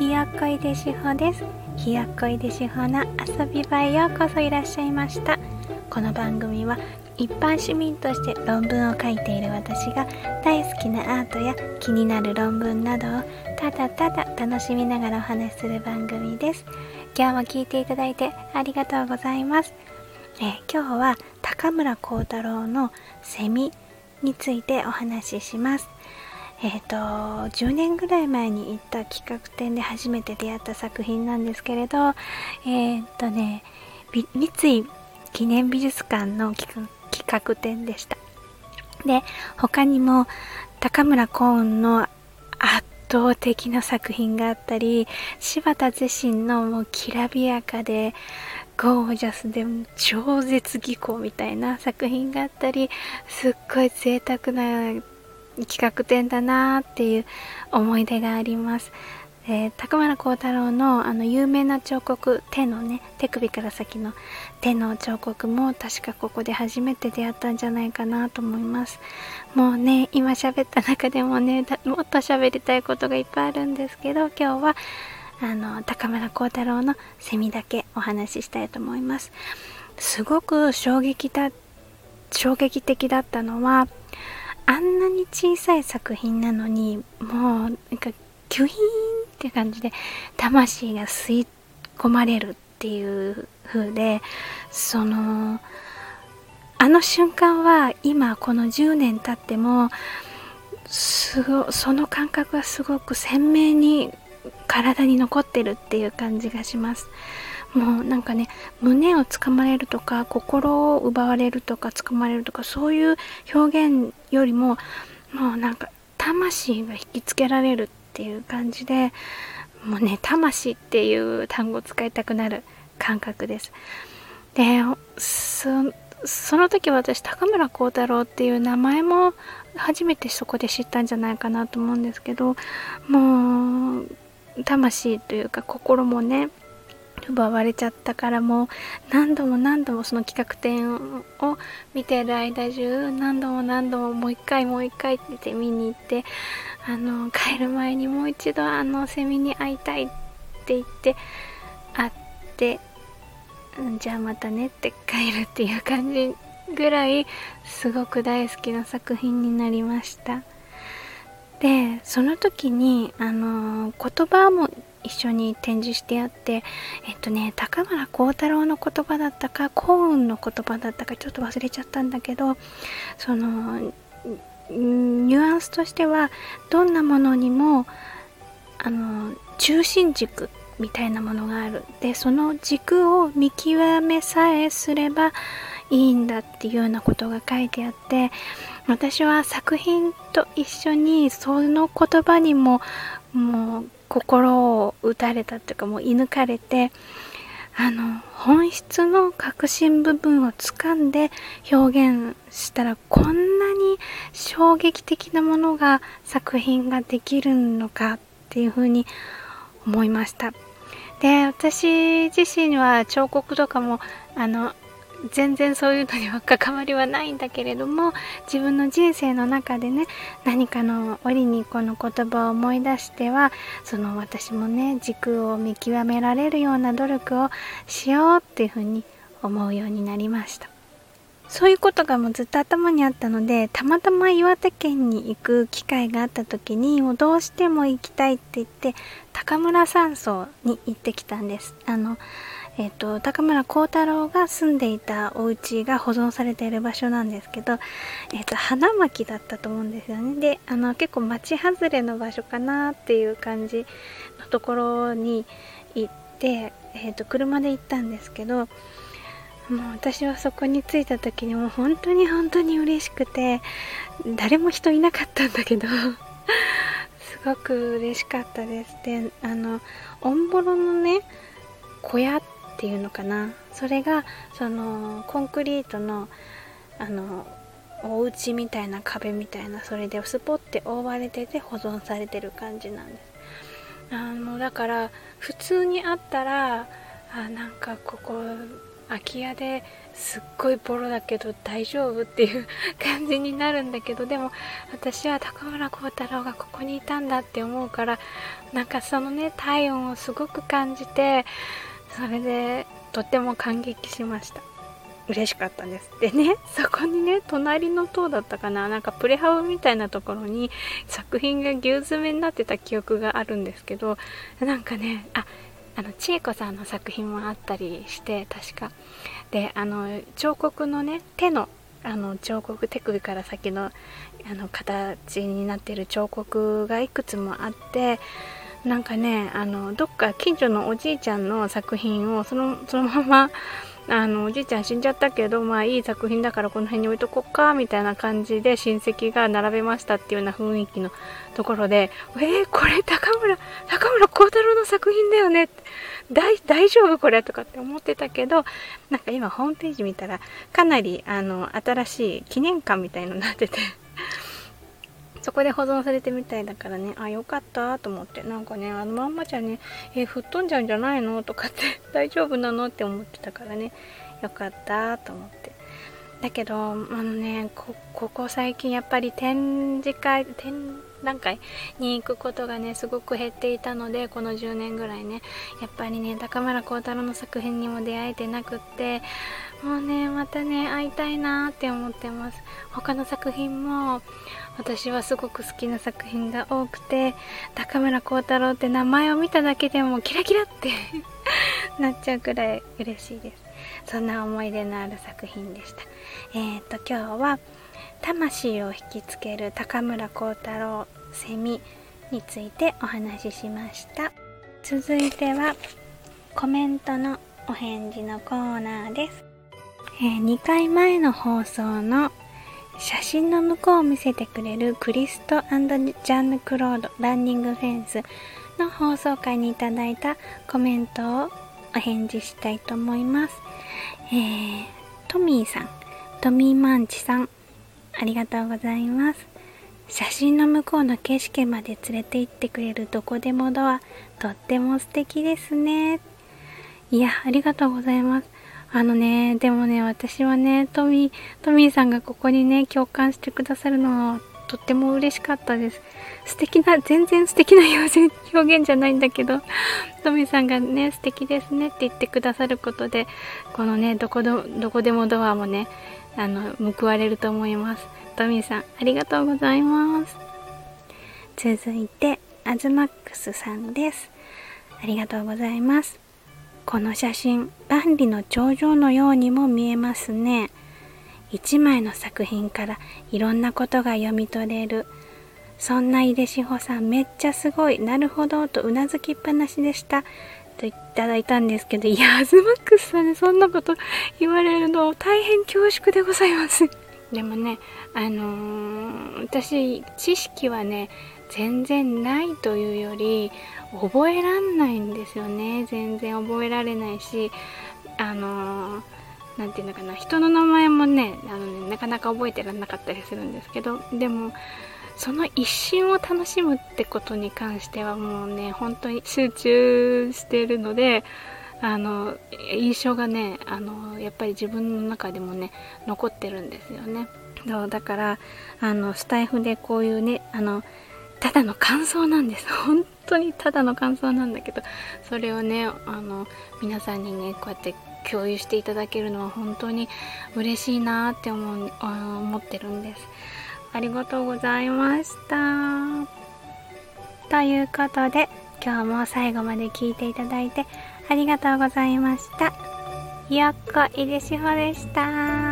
ひよっこいでしほです。ひよこいでしほの遊び場へようこそいらっしゃいました。この番組は一般市民として論文を書いている私が大好きなアートや気になる論文などをただただ楽しみながらお話しする番組です。今日も聞いていただいてありがとうございます。え今日は高村光太郎のセミについてお話しします。えっ、ー、と10年ぐらい前に行った企画展で初めて出会った作品なんですけれどえっ、ー、とね三井記念美術館の企画展でした。で他にも高村光雲の圧倒的な作品があったり柴田自身のもうきらびやかでゴージャスで超絶技巧みたいな作品があったりすっごい贅沢な企画展だなっていう思い出があります。えー、高村光太郎のあの有名な彫刻手のね手首から先の手の彫刻も確かここで初めて出会ったんじゃないかなと思いますもうね今喋った中でもね もっと喋りたいことがいっぱいあるんですけど今日はあの高村光太郎のセミだけお話ししたいと思いますすごく衝撃だ衝撃的だったのはあんなに小さい作品なのにもうなんかキュイーンって感じで魂が吸い込まれるっていう風でそのあの瞬間は今この10年経ってもすごその感覚がすごく鮮明に体に残ってるっていう感じがします。もうなんかね胸をつかまれるとか心を奪われるとかつかまれるとかそういう表現よりももうなんか魂が引きつけられるっていう感じでもうね魂っていう単語を使いたくなる感覚です。でその時私高村光太郎っていう名前も初めてそこで知ったんじゃないかなと思うんですけどもう魂というか心もね奪われちゃったからもう何度も何度もその企画展を見てる間中何度も何度ももう一回もう一回って見に行ってあの帰る前にもう一度あのセミに会いたいって言って会ってじゃあまたねって帰るっていう感じぐらいすごく大好きな作品になりました。でその時にあの言葉も一緒に展示してあってえっとね高村光太郎の言葉だったか幸運の言葉だったかちょっと忘れちゃったんだけどそのニュアンスとしてはどんなものにもあの中心軸みたいなものがある。でその軸を見極めさえすればいいんだっていうようなことが書いてあって私は作品と一緒にその言葉にももう心を打たれたっていうかもう射抜かれてあの本質の核心部分を掴んで表現したらこんなに衝撃的なものが作品ができるのかっていうふうに思いました。で私自身は彫刻とかもあの全然そういうのには関わりはないんだけれども自分の人生の中でね何かの折にこの言葉を思い出してはその私もね軸を見極められるような努力をしようっていうふうに思うようになりました。そういうことがもうずっと頭にあったのでたまたま岩手県に行く機会があった時にもうどうしても行きたいって言って高村山荘に行ってきたんです。あのえっ、と、高村光太郎が住んでいたお家が保存されている場所なんですけど、えっ、と、花巻だったと思うんですよね。で、あの、結構町外れの場所かなっていう感じのところに行って、えっ、と、車で行ったんですけど、もう私はそこに着いた時にもう本当に本当に嬉しくて、誰も人いなかったんだけど、すごく嬉しかったです。で、あの、オンボロのね、小屋っていうのかな。それがそのコンクリートのあのお家みたいな壁みたいなそれでスポッて覆われてて保存されてる感じなんです。あのだから普通にあったらあなんかここ空き家ですっごいボロだけど大丈夫っていう 感じになるんだけどでも私は高村光太郎がここにいたんだって思うからなんかそのね体温をすごく感じてそれでとても感激しました。嬉しかったんです。でねそこにね隣の塔だったかな。なんかプレハブみたいなところに作品が牛詰めになってた記憶があるんですけどなんかねああの千恵子さんの作品もあったりして確か。であの彫刻のね手のあの彫刻手首から先のあの形になってる彫刻がいくつもあってなんかねあのどっか近所のおじいちゃんの作品をそのそのまま あのおじいちゃん死んじゃったけどまあいい作品だからこの辺に置いとこっかみたいな感じで親戚が並べましたっていうような雰囲気のところで「えー、これ高村高村光太郎の作品だよね」大大丈夫これとかって思ってたけどなんか今ホームページ見たらかなりあの新しい記念館みたいになってて。そこで保存されてみたいだからね、あ、よかったと思って、なんかね、あのまんまじゃね、え、吹っ飛んじゃうんじゃないの？とかって 大丈夫なの？って思ってたからね、よかったと思って。だけど、あのね、ここ最近やっぱり展示会、展覧会に行くことがね、すごく減っていたので、この10年ぐらいね、やっぱりね、高村光太郎の作品にも出会えてなくって、もうね、またね、会いたいなって思ってます。他の作品も、私はすごく好きな作品が多くて、高村光太郎って名前を見ただけでもキラキラって なっちゃうくらい嬉しいです。そんな思い出のある作品でした。えっ、ー、と、今日は、魂を引きつける高村光太郎セミについてお話ししました。続いては、コメントのお返事のコーナーです。えー、2回前の放送の写真の向こうを見せてくれるクリストジャンヌ・クロードランニングフェンスの放送回にいただいたコメントをお返事したいと思います。えー、トミーさん、トミーマンチさん、ありがとうございます。写真の向こうの景色まで連れて行ってくれるどこでもドア、とっても素敵ですね。いや、ありがとうございます。あのね、でもね、私はね、トミー、トミーさんがここにね、共感してくださるのはとっても嬉しかったです。素敵な、全然素敵な表現表現じゃないんだけど、トミーさんがね、素敵ですねって言ってくださることで、このね、どこど、どこでもドアもね、あの、報われると思います。トミーさん、ありがとうございます。続いて、アズマックスさんです。ありがとうございます。この写真万里の長城のようにも見えますね。一枚の作品からいろんなことが読み取れる。そんな井出志保さんめっちゃすごい。なるほどとうなずきっぱなしでした。といただいたんですけどいやアズマックスさんねそんなこと言われるの大変恐縮でございます。でもねあのー、私知識はね全然ないというより覚えらんないんですよね。全然覚えられないしあの何て言うのかな人の名前もねあのねなかなか覚えてらんなかったりするんですけどでもその一瞬を楽しむってことに関してはもうね本当に集中してるのであの印象がねあのやっぱり自分の中でもね残ってるんですよね。そうだからあのスタイフでこういうねあのただの感想なんです。本当にただの感想なんだけどそれをねあの皆さんにねこうやって共有していただけるのは本当に嬉しいなって思う思ってるんです。ありがとうございました。ということで今日も最後まで聞いていただいてありがとうございました。よっこいでしほでした。